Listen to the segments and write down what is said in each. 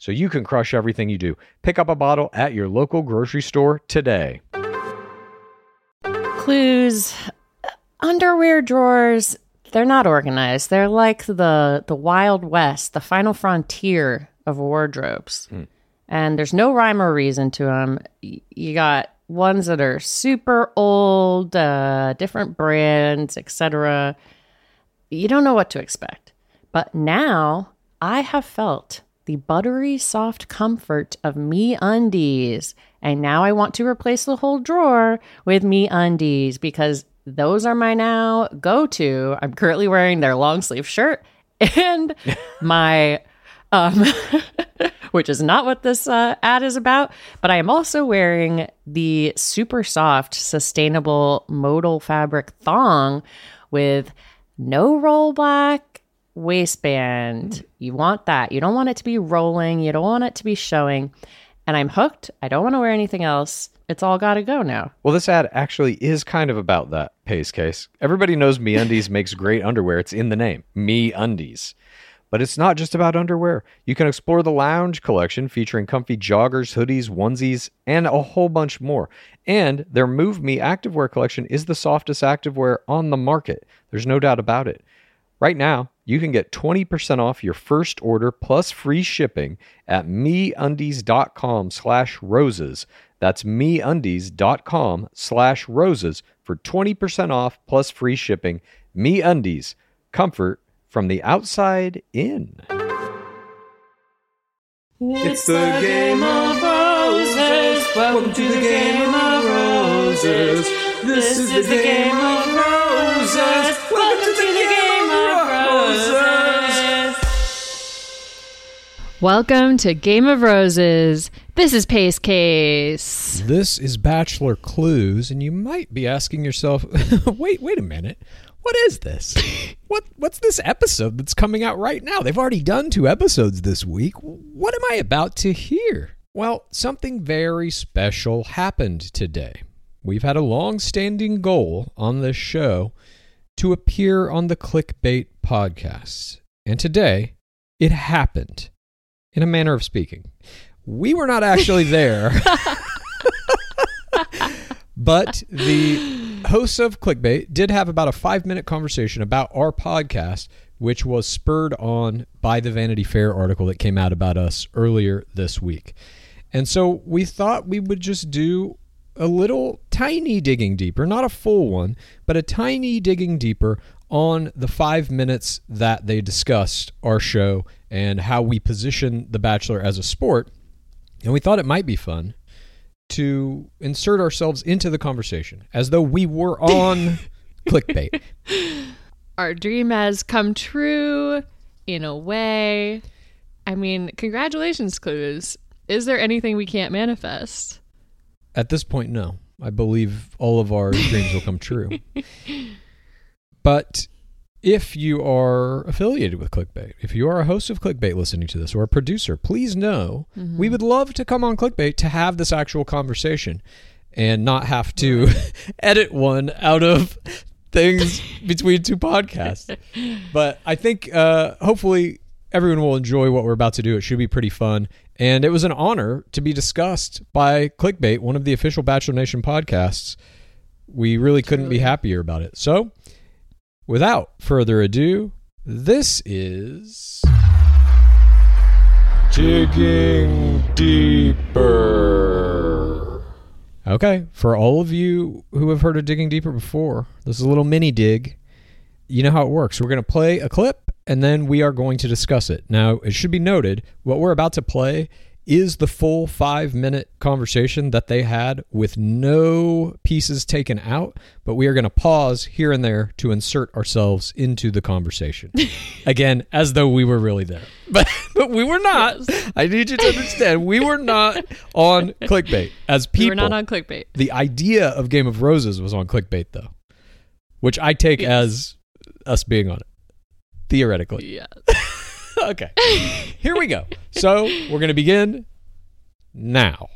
so you can crush everything you do. Pick up a bottle at your local grocery store today. clues. Underwear drawers they're not organized. They're like the the wild west the final frontier of wardrobes. And there's no rhyme or reason to them you got ones that are super old uh, different brands etc you don't know what to expect. But now i have felt the buttery soft comfort of me undies. And now i want to replace the whole drawer with me undies because those are my now go to i'm currently wearing their long sleeve shirt and my um which is not what this uh, ad is about but i am also wearing the super soft sustainable modal fabric thong with no roll black waistband. You want that. You don't want it to be rolling. You don't want it to be showing. And I'm hooked. I don't want to wear anything else. It's all got to go now. Well, this ad actually is kind of about that pace case. Everybody knows MeUndies makes great underwear. It's in the name, MeUndies. But it's not just about underwear. You can explore the lounge collection featuring comfy joggers, hoodies, onesies, and a whole bunch more. And their Move Me activewear collection is the softest activewear on the market. There's no doubt about it. Right now, you can get 20% off your first order plus free shipping at meundies.com slash roses. That's meundies.com slash roses for 20% off plus free shipping. MeUndies, comfort from the outside in. It's the game of roses. Welcome to the game of roses. This is the game of roses. Welcome to Game of Roses. This is Pace Case. This is Bachelor Clues, and you might be asking yourself, wait, wait a minute. What is this? what what's this episode that's coming out right now? They've already done two episodes this week. What am I about to hear? Well, something very special happened today. We've had a long-standing goal on this show to appear on the Clickbait podcast. And today, it happened. In a manner of speaking. We were not actually there. But the hosts of Clickbait did have about a five minute conversation about our podcast, which was spurred on by the Vanity Fair article that came out about us earlier this week. And so we thought we would just do a little tiny digging deeper, not a full one, but a tiny digging deeper on the five minutes that they discussed our show and how we position The Bachelor as a sport. And we thought it might be fun to insert ourselves into the conversation as though we were on clickbait. Our dream has come true in a way. I mean, congratulations, Clues. Is there anything we can't manifest? At this point, no. I believe all of our dreams will come true. But if you are affiliated with Clickbait, if you are a host of Clickbait listening to this or a producer, please know we would love to come on Clickbait to have this actual conversation and not have to edit one out of things between two podcasts. But I think uh, hopefully everyone will enjoy what we're about to do. It should be pretty fun. And it was an honor to be discussed by Clickbait, one of the official Bachelor Nation podcasts. We really couldn't be happier about it. So, without further ado, this is Digging Deeper. Okay, for all of you who have heard of Digging Deeper before, this is a little mini dig. You know how it works. We're going to play a clip and then we are going to discuss it. Now, it should be noted what we're about to play is the full five minute conversation that they had with no pieces taken out, but we are going to pause here and there to insert ourselves into the conversation. Again, as though we were really there. But, but we were not. I need you to understand, we were not on clickbait as people. We were not on clickbait. The idea of Game of Roses was on clickbait, though, which I take Yes. as us being on it, theoretically. Yeah. okay. Here we go. So we're going to begin now.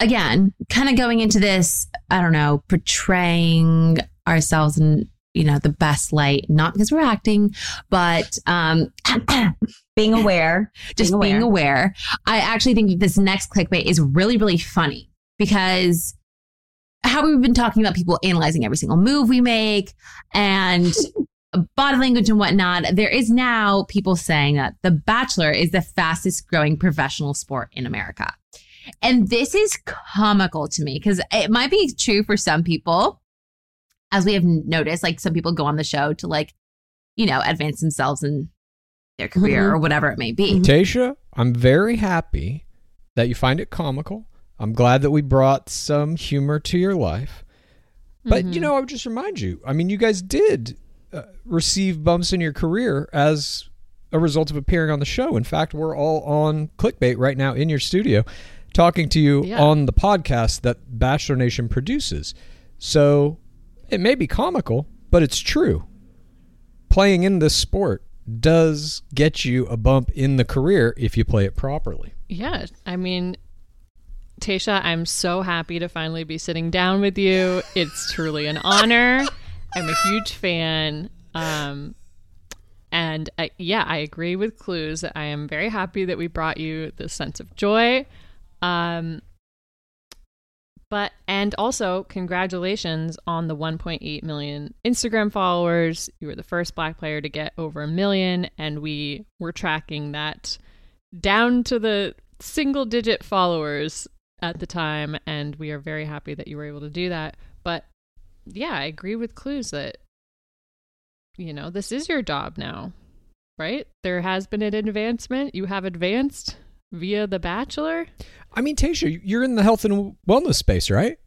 again, kind of going into this, I don't know, portraying ourselves in, you know, the best light, not because we're acting, but um Being aware. just Being being aware. aware. I actually think that this next clickbait is really, really funny because how we've been talking about people analyzing every single move we make and body language and whatnot. There is now people saying that The Bachelor is the fastest growing professional sport in America. And this is comical to me because it might be true for some people, as we have noticed. Like some people go on the show to like, you know, advance themselves in their career mm-hmm. or whatever it may be. Mm-hmm. Tayshia, I'm very happy that you find it comical. I'm glad that we brought some humor to your life. But, you mm-hmm. know, I would just remind you I mean, you guys did uh, receive bumps in your career as a result of appearing on the show. In fact, we're all on clickbait right now in your studio talking to you Yeah. on the podcast that Bachelor Nation produces. So it may be comical, but it's true. Playing in this sport does get you a bump in the career if you play it properly. Yeah. I mean, Tayshia, I'm so happy to finally be sitting down with you. It's truly an honor. I'm a huge fan. Um, and I, yeah, I agree with Clues. I am very happy that we brought you this sense of joy. Um, but and also congratulations on the 1.8 million Instagram followers. You were the first black player to get over a million, and we were tracking that down to the single digit followers at the time, and we are very happy that you were able to do that. Yeah, I agree with Clues that you know this is your job now, right? There has been an advancement. You have advanced via The Bachelor. I mean, Tayshia, you're in the health and wellness space, right?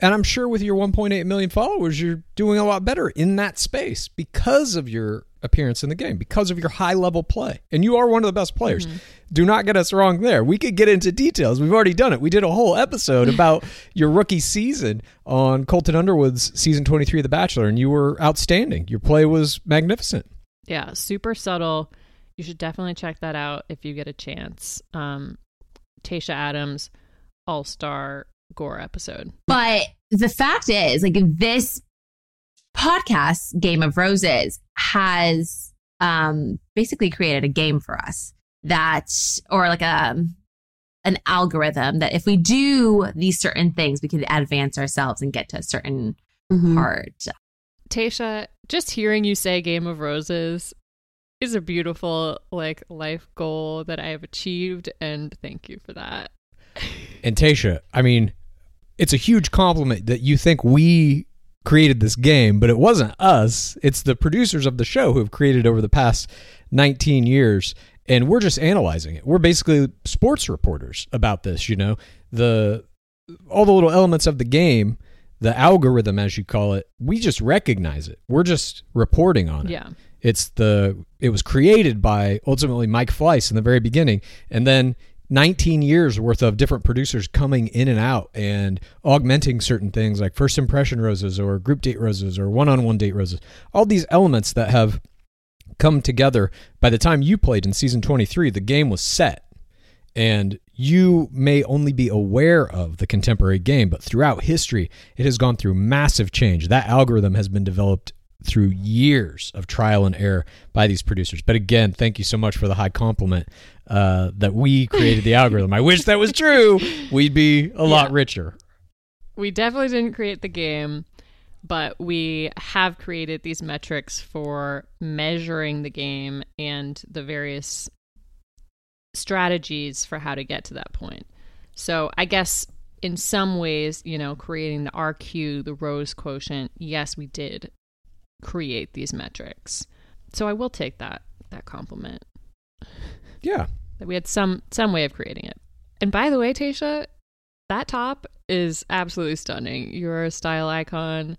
And I'm sure with your 1.8 million followers, you're doing a lot better in that space because of your appearance in the game, because of your high level play. And you are one of the best players. Do not get us wrong there. We could get into details. We've already done it. We did a whole episode about your rookie season on Colton Underwood's season 23 of The Bachelor, and you were outstanding. Your play was magnificent. Yeah, super subtle. You should definitely check that out if you get a chance. Um, Tayshia Adams, All Star Gore episode. But the fact is, like this podcast, Game of Roses, has um basically created a game for us that, or like a an algorithm that if we do these certain things, we can advance ourselves and get to a certain Mhm. part. Tayshia, just hearing you say Game of Roses is a beautiful like life goal that I have achieved and thank you for that. And Tayshia, I mean, it's a huge compliment that you think we created this game, but it wasn't us. It's the producers of the show who have created over the past 19 years. And we're just analyzing it. We're basically sports reporters about this, you know. The all the little elements of the game, the algorithm as you call it, we just recognize it. We're just reporting on it. Yeah. It's the it was created by ultimately Mike Fleiss in the very beginning, and then 19 years worth of different producers coming in and out and augmenting certain things like first impression roses or group date roses or one-on-one date roses. All these elements that have come together by the time you played in season 23, the game was set. And you may only be aware of the contemporary game, but throughout history, it has gone through massive change. That algorithm has been developed through years of trial and error by these producers. But again, thank you so much for the high compliment uh, that we created the algorithm. I wish that was true. We'd be a lot Yeah. richer. We definitely didn't create the game, but we have created these metrics for measuring the game and the various strategies for how to get to that point. So I guess in some ways, you know, creating the RQ, the Rose quotient, yes, we did create these metrics. So I will take that that compliment Yeah. that we had some some way of creating it. And by the way, Tayshia, that top is absolutely stunning. You're a style icon.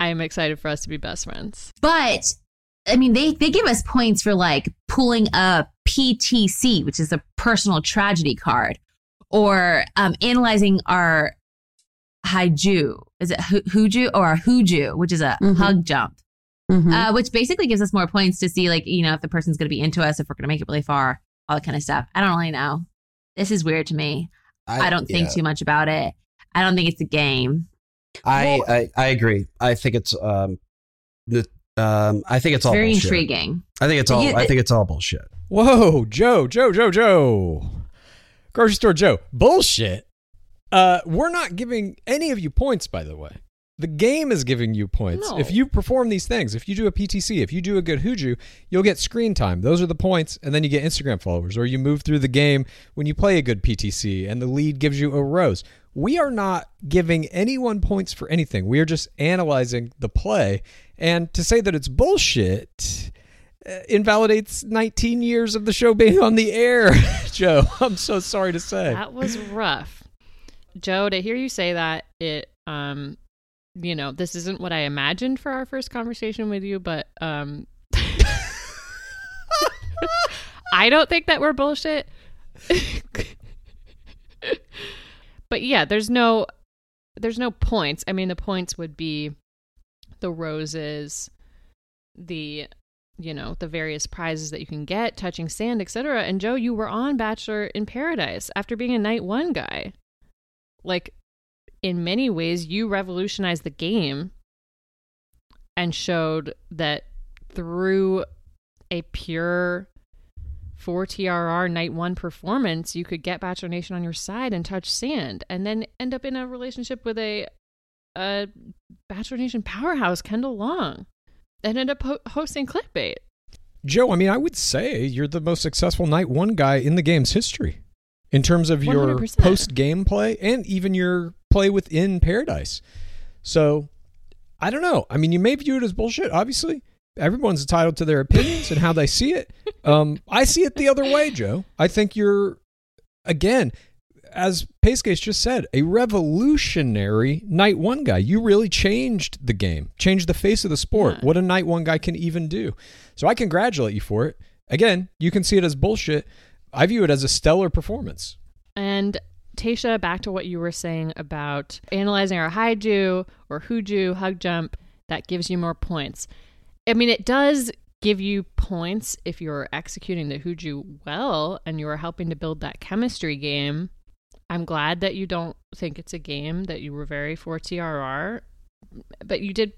I am excited for us to be best friends. But I mean, they they give us points for like pulling a PTC, which is a personal tragedy card, or um, analyzing our Haiju. Is it hu- Huju or our Huju, which is a Mhm. hug jump, Mhm. uh, which basically gives us more points to see like you know if the person's going to be into us, if we're going to make it really far, all that kind of stuff. I don't really know. This is weird to me. I, don't think yeah. too much about it. I don't think it's a game. I, I I agree. I think it's um, the um, I think it's all Very bullshit. intriguing. I think it's all. You- I think it's all bullshit. Whoa, Joe, Joe, Joe, Joe. Grocery store Joe. Bullshit. Uh, we're not giving any of you points, by the way. The game is giving you points. No. If you perform these things, if you do a PTC, if you do a good Huju, you'll get screen time. Those are the points, and then you get Instagram followers, or you move through the game when you play a good PTC, and the lead gives you a rose. We are not giving anyone points for anything. We are just analyzing the play, and to say that it's bullshit uh, invalidates 19 years of the show being on the air. Joe, I'm so sorry to say. That was rough. Joe, to hear you say that, it um you know, this isn't what I imagined for our first conversation with you, but um I don't think that we're bullshit. but yeah, there's no there's no points. I mean, the points would be the roses, the you know, the various prizes that you can get, touching sand, etc. And Joe, you were on Bachelor in Paradise after being a night 1 guy. Like in many ways you revolutionized the game and showed that through a pure 4 TRR night 1 performance, you could get Bachelor Nation on your side and touch sand and then end up in a relationship with a a Bachelor Nation powerhouse, Kendall Long, and end up ho- hosting Clickbait. Joe, I mean, I would say you're the most successful night one guy in the game's history in terms of your 100%. post game play and even your play within Paradise. So, I don't know. I mean, you may view it as bullshit, obviously. Everyone's entitled to their opinions and how they see it. Um, I see it the other way, Joe. I think you're, again, as Pacecase just said, a revolutionary night one guy. You really changed the game, changed the face of the sport. Yeah. What a night one guy can even do. So I congratulate you for it. Again, you can see it as bullshit. I view it as a stellar performance. And Tayshia, back to what you were saying about analyzing our Haiju or Huju hug jump, that gives you more points. I mean, it does give you points if you're executing the Huju well and you are helping to build that chemistry game. I'm glad that you don't think it's a game, that you were very for TRR, but you did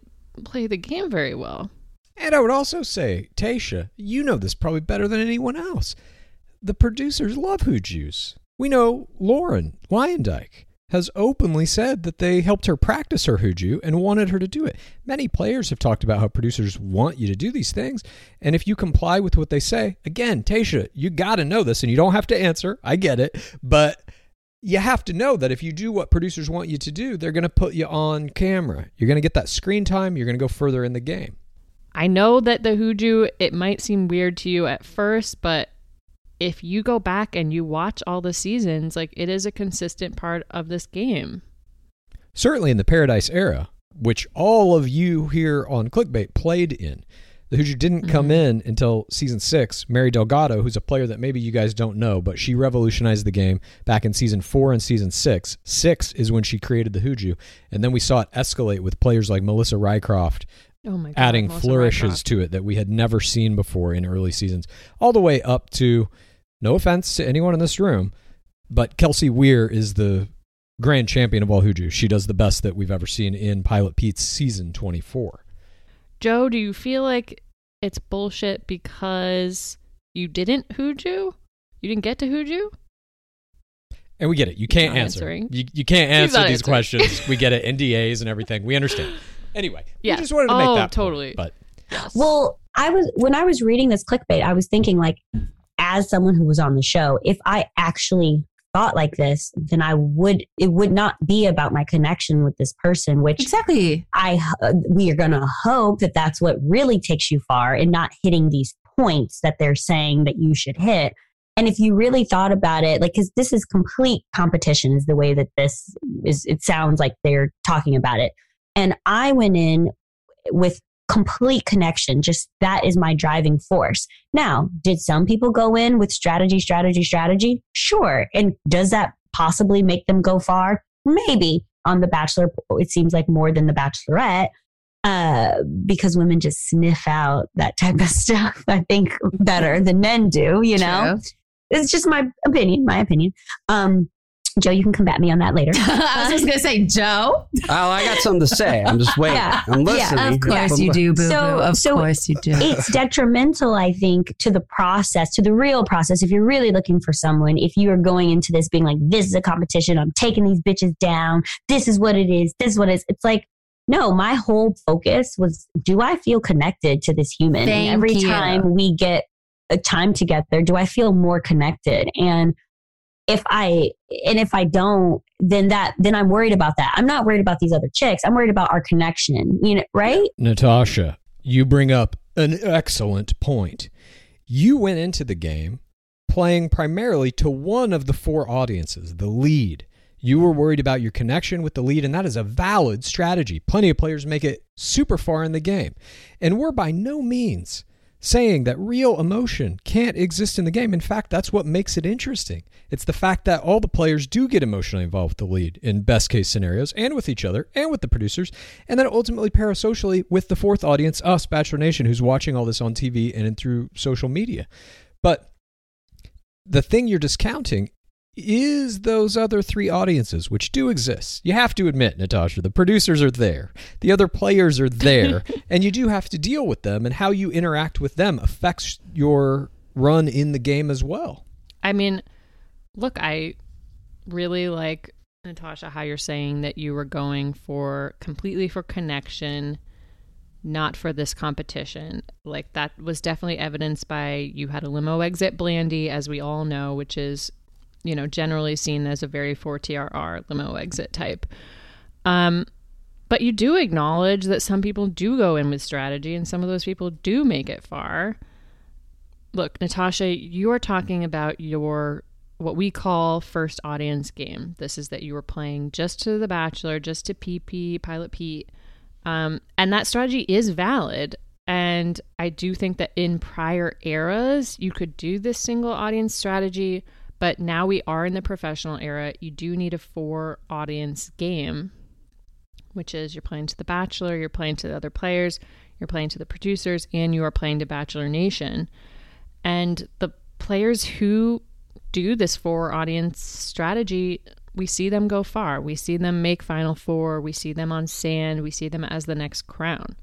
play the game very well. And I would also say, Tayshia, you know this probably better than anyone else. The producers love Hujus. We know Lauren Luyendyk has openly said that they helped her practice her Huju and wanted her to do it. Many players have talked about how producers want you to do these things. And if you comply with what they say, again, Tayshia, you got to know this and you don't have to answer. I get it. But you have to know that if you do what producers want you to do, they're going to put you on camera. You're going to get that screen time. You're going to go further in the game. I know that the Huju, it might seem weird to you at first, but if you go back and you watch all the seasons, like it is a consistent part of this game. Certainly in the Paradise era, which all of you here on Clickbait played in. The Huju didn't come mm-hmm. in until season six. Mary Delgado, who's a player that maybe you guys don't know, but she revolutionized the game back in season four and season six. Six is when she created the Hooju. And then we saw it escalate with players like Melissa Rycroft Oh god. adding Melissa flourishes Rycroft. to it that we had never seen before in early seasons, all the way up to, no offense to anyone in this room, but Kelsey Weier is the grand champion of all Hooju. She does the best that we've ever seen in Pilot Pete's season 24. Joe, do you feel like it's bullshit because you didn't Huju? You didn't get to Huju? And we get it. You can't answer. You, you can't answer these answering. questions. we get it. NDAs and everything. We understand. Anyway, Yeah. we just wanted to make Oh, that point, totally. but Well, I was when I was reading this clickbait, I was thinking like, as someone who was on the show, if I actually thought like this, then I would. It would not be about my connection with this person, which Exactly. I uh, we are going to hope that that's what really takes you far, and not hitting these points that they're saying that you should hit. And if you really thought about it, like, because this is complete competition, is the way that this is. It sounds like they're talking about it. And I went in with complete connection. Just that is my driving force. Now, did some people go in with strategy, strategy, strategy? Sure. And does that possibly make them go far? Maybe. On The Bachelor, it seems like more than The Bachelorette. Uh, because women just sniff out that type of stuff, I think, better than men do, you know? True. It's just my opinion, my opinion. Um, Joe, you can combat me on that later. I was just gonna say, Joe. Oh, I got something to say. I'm just waiting. Yeah. I'm Yeah. Of course you do, boo boo. So- Of so course you do. it's detrimental, I think, to the process, to the real process. If you're really looking for someone, if you are going into this being like, this is a competition, I'm taking these bitches down, this is what it is, this is what it is. It's like, no, my whole focus was, do I feel connected to this human? Thank and every you. time we get a time together, do I feel more connected? And if I and if I don't, then that then I'm worried about that. I'm not worried about these other chicks. I'm worried about our connection. You know, right? Natasha, you bring up an excellent point. You went into the game playing primarily to one of the four audiences, the lead. You were worried about your connection with the lead, and that is a valid strategy. Plenty of players make it super far in the game. And we're by no means saying that real emotion can't exist in the game. In fact, that's what makes it interesting. It's the fact that all the players do get emotionally involved with the lead in best case scenarios and with each other and with the producers, and then ultimately parasocially with the fourth audience, us, Bachelor Nation, who's watching all this on TV and through social media. But the thing you're discounting is those other three audiences, which do exist. You have to admit, Natasha, the producers are there, the other players are there, and you do have to deal with them, and how you interact with them affects your run in the game as well. I mean, look, I really like Natasha how you're saying that you were going for completely for connection, not for this competition. Like that was definitely evidenced by you had a limo exit Blandy, as we all know, which is you know generally seen as a very 4TRR limo exit type. Um, but you do acknowledge that some people do go in with strategy, and some of those people do make it far look, Natasha, you are talking about your what we call first audience game. This is that you were playing just to the Bachelor, just to PP, Pilot Pete, um, and that strategy is valid. And I do think that in prior eras, you could do this single audience strategy, but now we are in the professional era. You do need a four audience game, which is you're playing to the Bachelor, you're playing to the other players, you're playing to the producers, and you are playing to Bachelor Nation. And the players who do this four audience strategy, we see them go far. We see them make Final Four. We see them on sand. We see them as the next crown.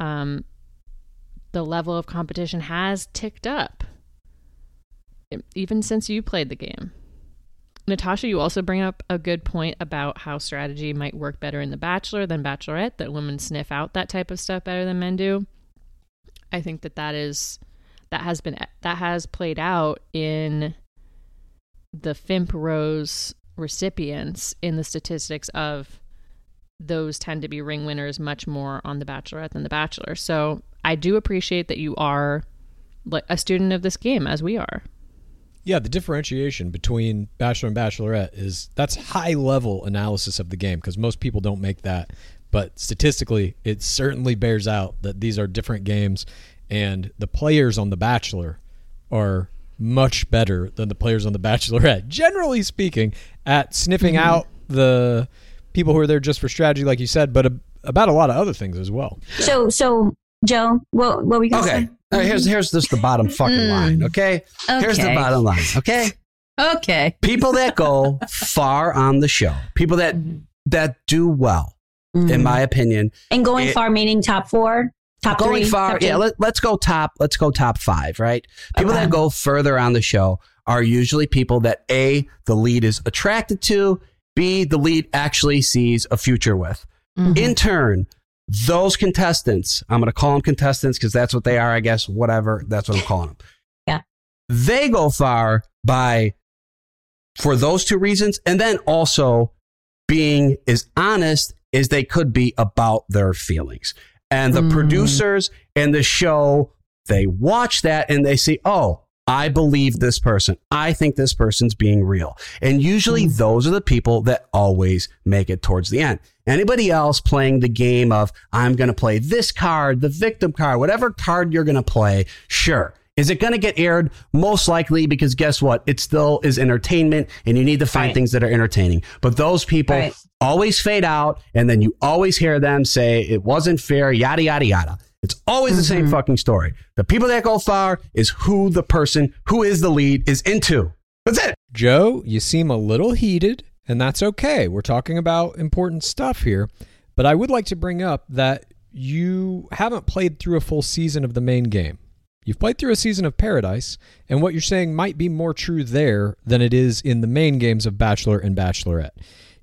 Um, the level of competition has ticked up, even since you played the game. Natasha, you also bring up a good point about how strategy might work better in The Bachelor than Bachelorette, that women sniff out that type of stuff better than men do. I think that that is that has been that has played out in the FIMP Rose recipients in the statistics of those tend to be ring winners much more on The Bachelorette than The Bachelor. So I do appreciate that you are a student of this game as we are. Yeah, the differentiation between Bachelor and Bachelorette is that's high level analysis of the game because most people don't make that. But statistically, it certainly bears out that these are different games, and the players on The Bachelor are much better than the players on The Bachelorette, generally speaking, at sniffing Mm-hmm. out the people who are there just for strategy, like you said, but a, about a lot of other things as well. So, so Joe, what what were you gonna Okay. say? Right, here's here's just the bottom fucking Mm. line. Okay. Here's the bottom line. Okay. Okay. People that go far on the show, people that that do well, in my opinion, And going It- far meaning top four, top going three, far. top Yeah, let, let's go top. Let's go top five. Right. People Okay. that go further on the show are usually people that a the lead is attracted to, b the lead actually sees a future with. Mm-hmm. In turn, those contestants, I'm going to call them contestants because that's what they are, I guess, whatever. That's what I'm calling them. Yeah. They go far by, for those two reasons, and then also being as honest as they could be about their feelings. And the Mm. producers and the show, they watch that and they see, oh, I believe this person. I think this person's being real. And usually hmm. those are the people that always make it towards the end. Anybody else playing the game of, I'm going to play this card, the victim card, whatever card you're going to play, sure. Is it going to get aired? Most likely, because guess what? It still is entertainment and you need to find Right. things that are entertaining. But those people Right. always fade out and then you always hear them say it wasn't fair, yada, yada, yada. It's always the Mm-hmm. same fucking story. The people that go far is who the person who is the lead is into. That's it. Joe, you seem a little heated, and that's okay. We're talking about important stuff here. But I would like to bring up that you haven't played through a full season of the main game. You've played through a season of Paradise, and what you're saying might be more true there than it is in the main games of Bachelor and Bachelorette.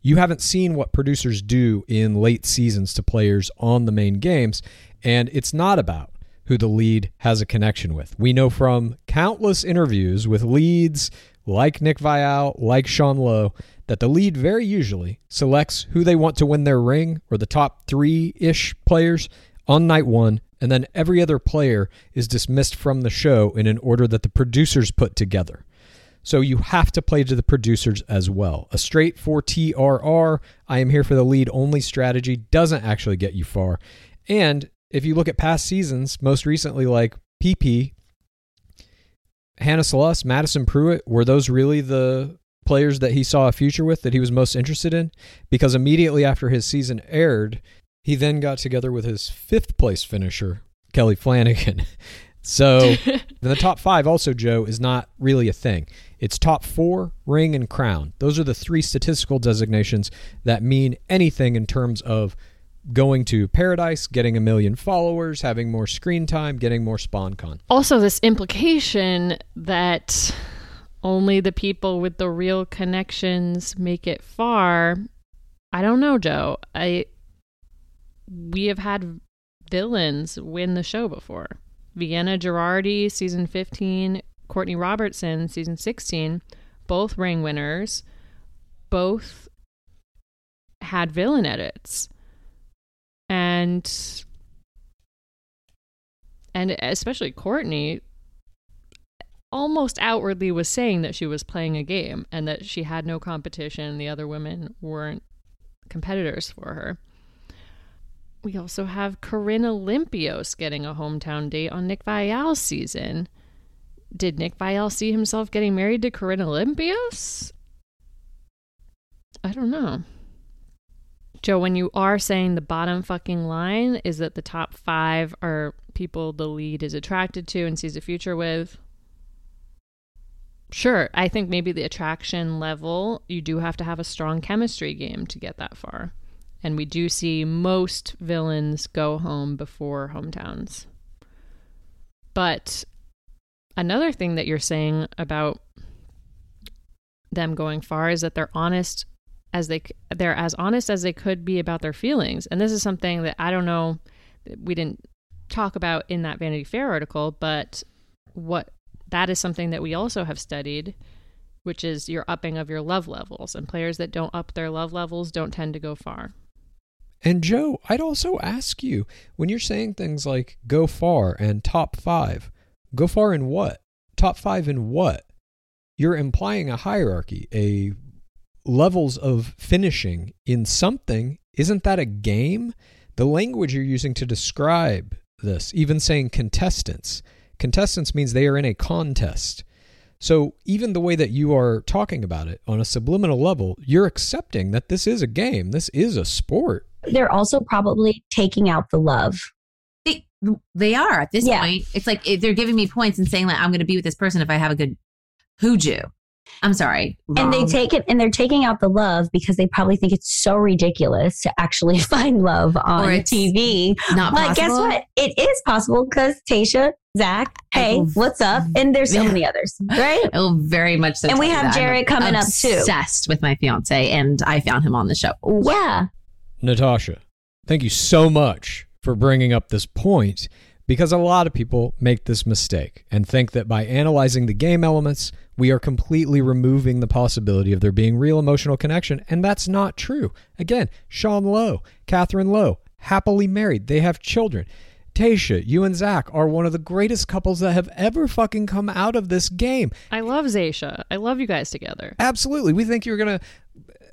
You haven't seen what producers do in late seasons to players on the main games, and it's not about who the lead has a connection with. We know from countless interviews with leads like Nick Viall, like Sean Lowe, that the lead very usually selects who they want to win their ring or the top three ish players on night one, and then every other player is dismissed from the show in an order that the producers put together. So you have to play to the producers as well. A straight 4TRR, I am here for the lead only strategy doesn't actually get you far. And if you look at past seasons, most recently like PP, Hannah Celeste, Madison Prewett, were those really the players that he saw a future with that he was most interested in? Because immediately after his season aired, he then got together with his fifth place finisher, Kelly Flanagan. So the top five, also, Joe, is not really a thing. It's top four, ring, and crown. Those are the three statistical designations that mean anything in terms of going to paradise, getting a million followers, having more screen time, getting more spon con. Also, this implication that only the people with the real connections make it far. I don't know, Joe. I we have had villains win the show before. Vienna Girardi, season 15, Courtney Robertson, season 16, both ring winners, both had villain edits. And and especially Courtney almost outwardly was saying that she was playing a game and that she had no competition the other women weren't competitors for her. We also have Corinne Olympios getting a hometown date on Nick Viall's season. Did Nick Viall see himself getting married to Corinne Olympios? I don't know. Joe, when you are saying the bottom fucking line is that the top five are people the lead is attracted to and sees a future with, sure, I think maybe the attraction level, you do have to have a strong chemistry game to get that far. And we do see most villains go home before hometowns. But another thing that you're saying about them going far is that they're honest as they they're as honest as they could be about their feelings. And this is something that I don't know we didn't talk about in that Vanity Fair article, but what that is something that we also have studied, which is your upping of your love levels. And players that don't up their love levels don't tend to go far. And Joe, I'd also ask you when you're saying things like go far and top five, go far in what? Top five in what? You're implying a hierarchy, a levels of finishing in something. Isn't that a game? The language you're using to describe this, even saying contestants, contestants means they are in a contest. So even the way that you are talking about it on a subliminal level, you're accepting that this is a game, this is a sport. They're also probably taking out the love. They, they are at this Yeah. point. It's like they're giving me points and saying like I'm going to be with this person if I have a good hooju. I'm sorry, And they take it and they're taking out the love because they probably think it's so ridiculous to actually find love on Or TV. not But guess what? It is possible because Tayshia, Zac, hey, will- what's up? And there's so Yeah. many others, right? I will very much so. And we have that. I'm Jared coming up, too. Obsessed with my fiance, and I found him on the show. Yeah. Natasha, thank you so much for bringing up this point because a lot of people make this mistake and think that by analyzing the game elements, we are completely removing the possibility of there being real emotional connection. And that's not true. Again, Sean Lowe, Catherine Lowe, happily married. They have children. Tayshia, you and Zac are one of the greatest couples that have ever fucking come out of this game. I love Zaysha. I love you guys together. Absolutely. We think you're going to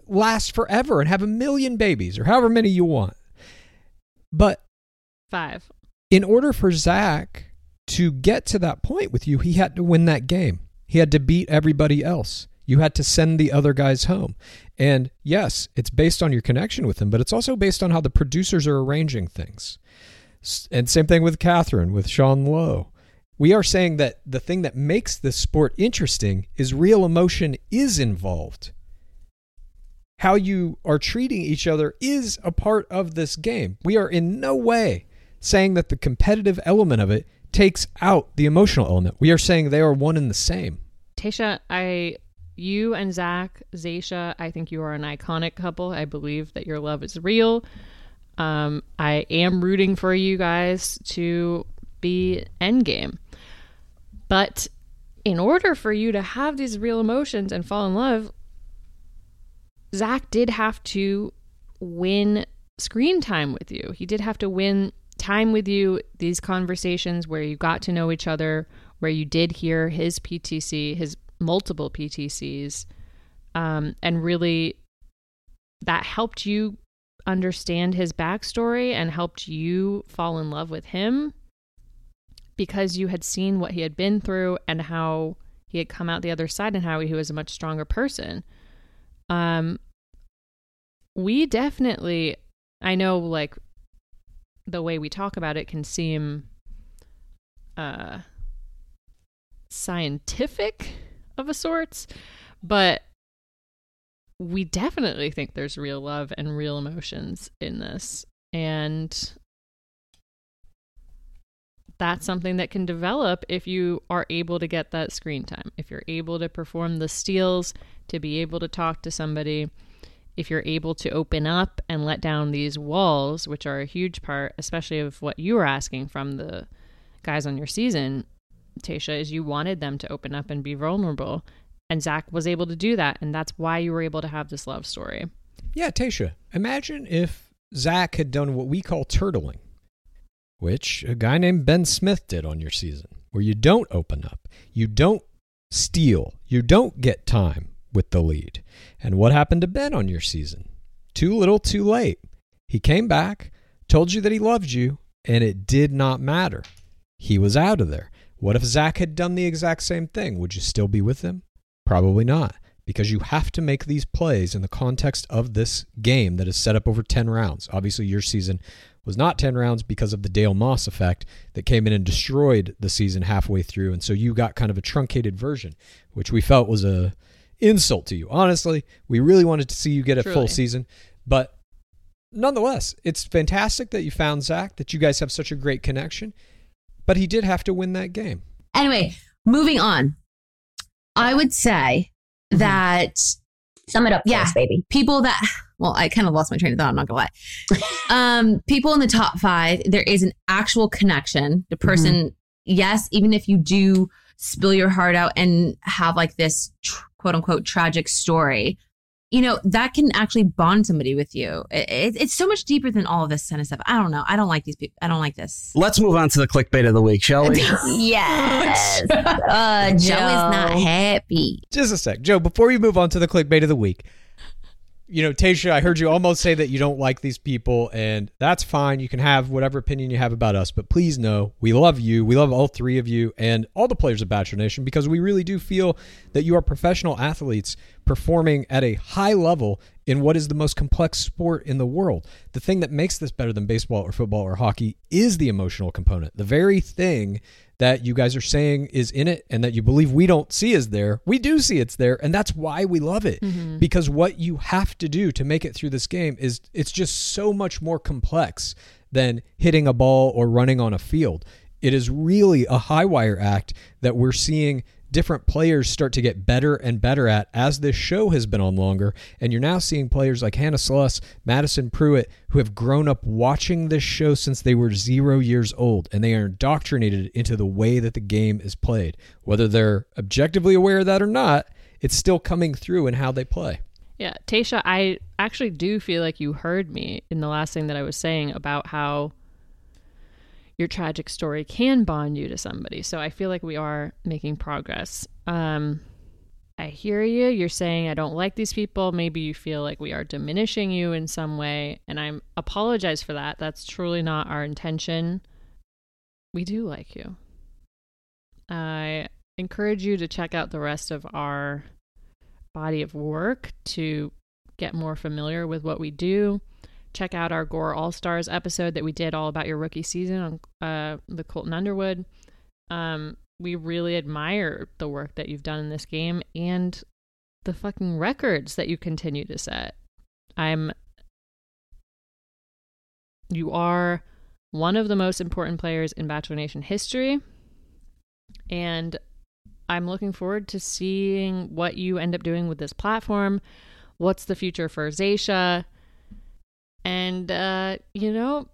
last forever and have a million babies or however many you want. But Five. In order for Zac to get to that point with you, he had to win that game. He had to beat everybody else. You had to send the other guys home. And yes, it's based on your connection with him, but it's also based on how the producers are arranging things. And same thing with Catherine, with Sean Lowe. We are saying that the thing that makes this sport interesting is real emotion is involved. How you are treating each other is a part of this game. We are in no way saying that the competitive element of it takes out the emotional element. We are saying they are one and the same. Tayshia, I, you and Zac, Zaysha, I think you are an iconic couple. I believe that your love is real. Um, I am rooting for you guys to be endgame. But in order for you to have these real emotions and fall in love, Zac did have to win screen time with you. He did have to win time with you, these conversations where you got to know each other, where you did hear his PTC, his multiple PTCs, um, and really that helped you understand his backstory and helped you fall in love with him because you had seen what he had been through and how he had come out the other side and how he was a much stronger person. Um, we definitely, I know, like the way we talk about it can seem uh scientific of a sorts, but we definitely think there's real love and real emotions in this. And that's something that can develop if you are able to get that screen time. If you're able to perform the steals, to be able to talk to somebody, if you're able to open up and let down these walls, which are a huge part, especially of what you were asking from the guys on your season, Tayshia, is you wanted them to open up and be vulnerable. And Zac was able to do that. And that's why you were able to have this love story. Yeah, Tayshia, imagine if Zac had done what we call turtling, which a guy named Ben Smith did on your season, where you don't open up, you don't steal, you don't get time with the lead. And what happened to Ben on your season? Too little, too late. He came back, told you that he loved you, and it did not matter. He was out of there. What if Zac had done the exact same thing? Would you still be with him? Probably not, because you have to make these plays in the context of this game that is set up over 10 rounds. Obviously, your season was not 10 rounds because of the Dale Moss effect that came in and destroyed the season halfway through. And so you got kind of a truncated version, which we felt was a insult to you. Honestly, we really wanted to see you get a full season, but nonetheless, it's fantastic that you found Zac, that you guys have such a great connection, but he did have to win that game. Anyway, moving on. I would say that Sum it up, for Yeah. us, baby. people that well i kind of lost my train of thought i'm not gonna lie um people in the top five there is an actual connection the person yes even if you do spill your heart out and have like this tr- quote unquote tragic story you know that can actually bond somebody with you it, it- it's so much deeper than all of this kind of stuff i don't know i don't like these people i don't like this Let's move on to the clickbait of the week, shall we? Yes. Uh, Joe, joe is not happy Just a sec. Joe, before you move on to the clickbait of the week, you know, Tayshia, I heard you almost say that you don't like these people, and that's fine. You can have whatever opinion you have about us, but please know we love you. We love all three of you and all the players of Bachelor Nation because we really do feel that you are professional athletes performing at a high level in what is the most complex sport in the world. The thing that makes this better than baseball or football or hockey is the emotional component. The very thing that you guys are saying is in it and that you believe we don't see is there, we do see it's there. And that's why we love it. Mm-hmm. Because what you have to do to make it through this game is it's just so much more complex than hitting a ball or running on a field. It is really a high wire act that we're seeing different players start to get better and better at as this show has been on longer. And you're now seeing players like Hannah Sluss, Madison Prewett, who have grown up watching this show since they were zero years old, and they are indoctrinated into the way that the game is played. Whether they're objectively aware of that or not, it's still coming through in how they play. Yeah, Tayshia, I actually do feel like you heard me in the last thing that I was saying about how your tragic story can bond you to somebody. So I feel like we are making progress. Um I hear you. You're saying I don't like these people. Maybe you feel like we are diminishing you in some way, and I apologize for that. That's truly not our intention. We do like you. I encourage you to check out the rest of our body of work to get more familiar with what we do. Check out our Gore All Stars episode that we did all about your rookie season on uh, the Colton Underwood. Um, we really admire the work that you've done in this game and the fucking records that you continue to set. I'm. You are one of the most important players in Bachelor Nation history. And I'm looking forward to seeing what you end up doing with this platform. What's the future for Tayshia? And, uh, you know,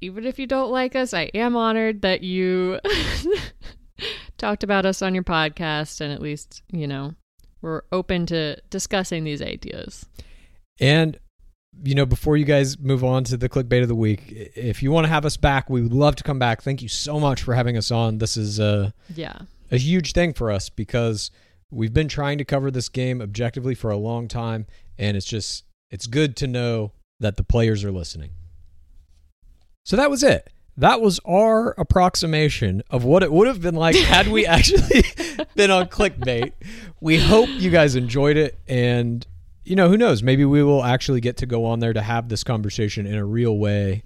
even if you don't like us, I am honored that you talked about us on your podcast and at least, you know, we're open to discussing these ideas. And you know, before you guys move on to the clickbait of the week, if you want to have us back, we would love to come back. Thank you so much for having us on. This is uh, Yeah. a huge thing for us because we've been trying to cover this game objectively for a long time, and it's just it's good to know that the players are listening. So that was it. That was our approximation of what it would have been like had we actually been on clickbait. We hope you guys enjoyed it and you know, who knows, maybe we will actually get to go on there to have this conversation in a real way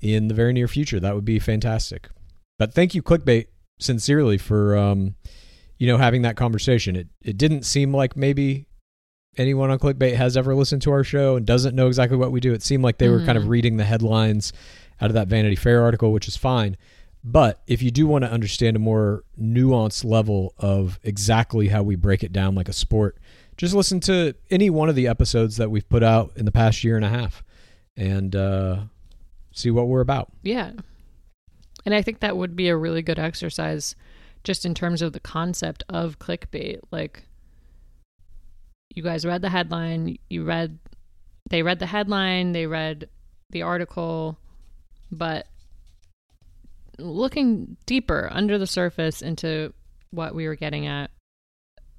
in the very near future. That would be fantastic. But thank you clickbait sincerely for um you know having that conversation. It it didn't seem like maybe anyone on clickbait has ever listened to our show and doesn't know exactly what we do. It seemed like they were kind of reading the headlines out of that Vanity Fair article, which is fine. But if you do want to understand a more nuanced level of exactly how we break it down like a sport, just listen to any one of the episodes that we've put out in the past year and a half and uh, see what we're about. Yeah. And I think that would be a really good exercise just in terms of the concept of clickbait. Like, you guys read the headline, you read, they read the headline, they read the article, but looking deeper under the surface into what we were getting at,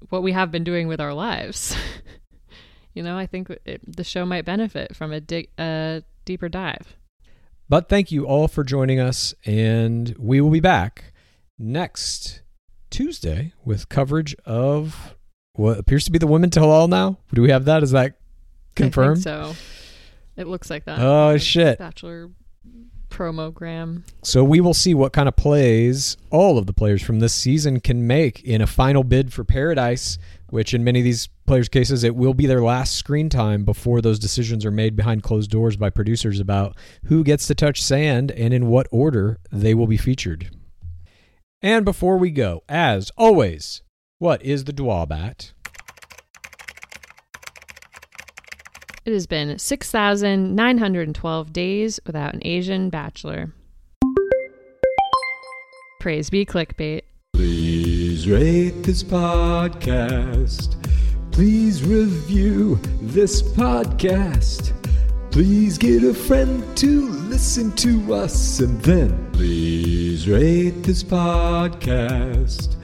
what we have been doing with our lives. you know, I think it, the show might benefit from a, a deeper dive. But thank you all for joining us, and we will be back next Tuesday with coverage of what appears to be the Women Tell All now. Do we have that? Is that confirmed? so it looks like that. Oh, The shit. Bachelor promogram. So we will see what kind of plays all of the players from this season can make in a final bid for Paradise, which in many of these players' cases, it will be their last screen time before those decisions are made behind closed doors by producers about who gets to touch sand and in what order they will be featured. And before we go, as always, what is the Dwabat? It has been 6,912 days without an Asian bachelor. Praise be clickbait. Please rate this podcast. Please review this podcast. Please get a friend to listen to us and then please rate this podcast.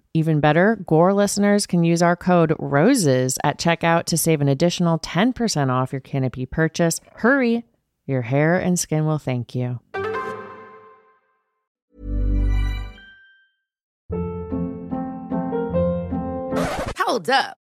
Even better, Gore listeners can use our code ROSES at checkout to save an additional 10% off your Canopy purchase. Hurry, your hair and skin will thank you. Hold up.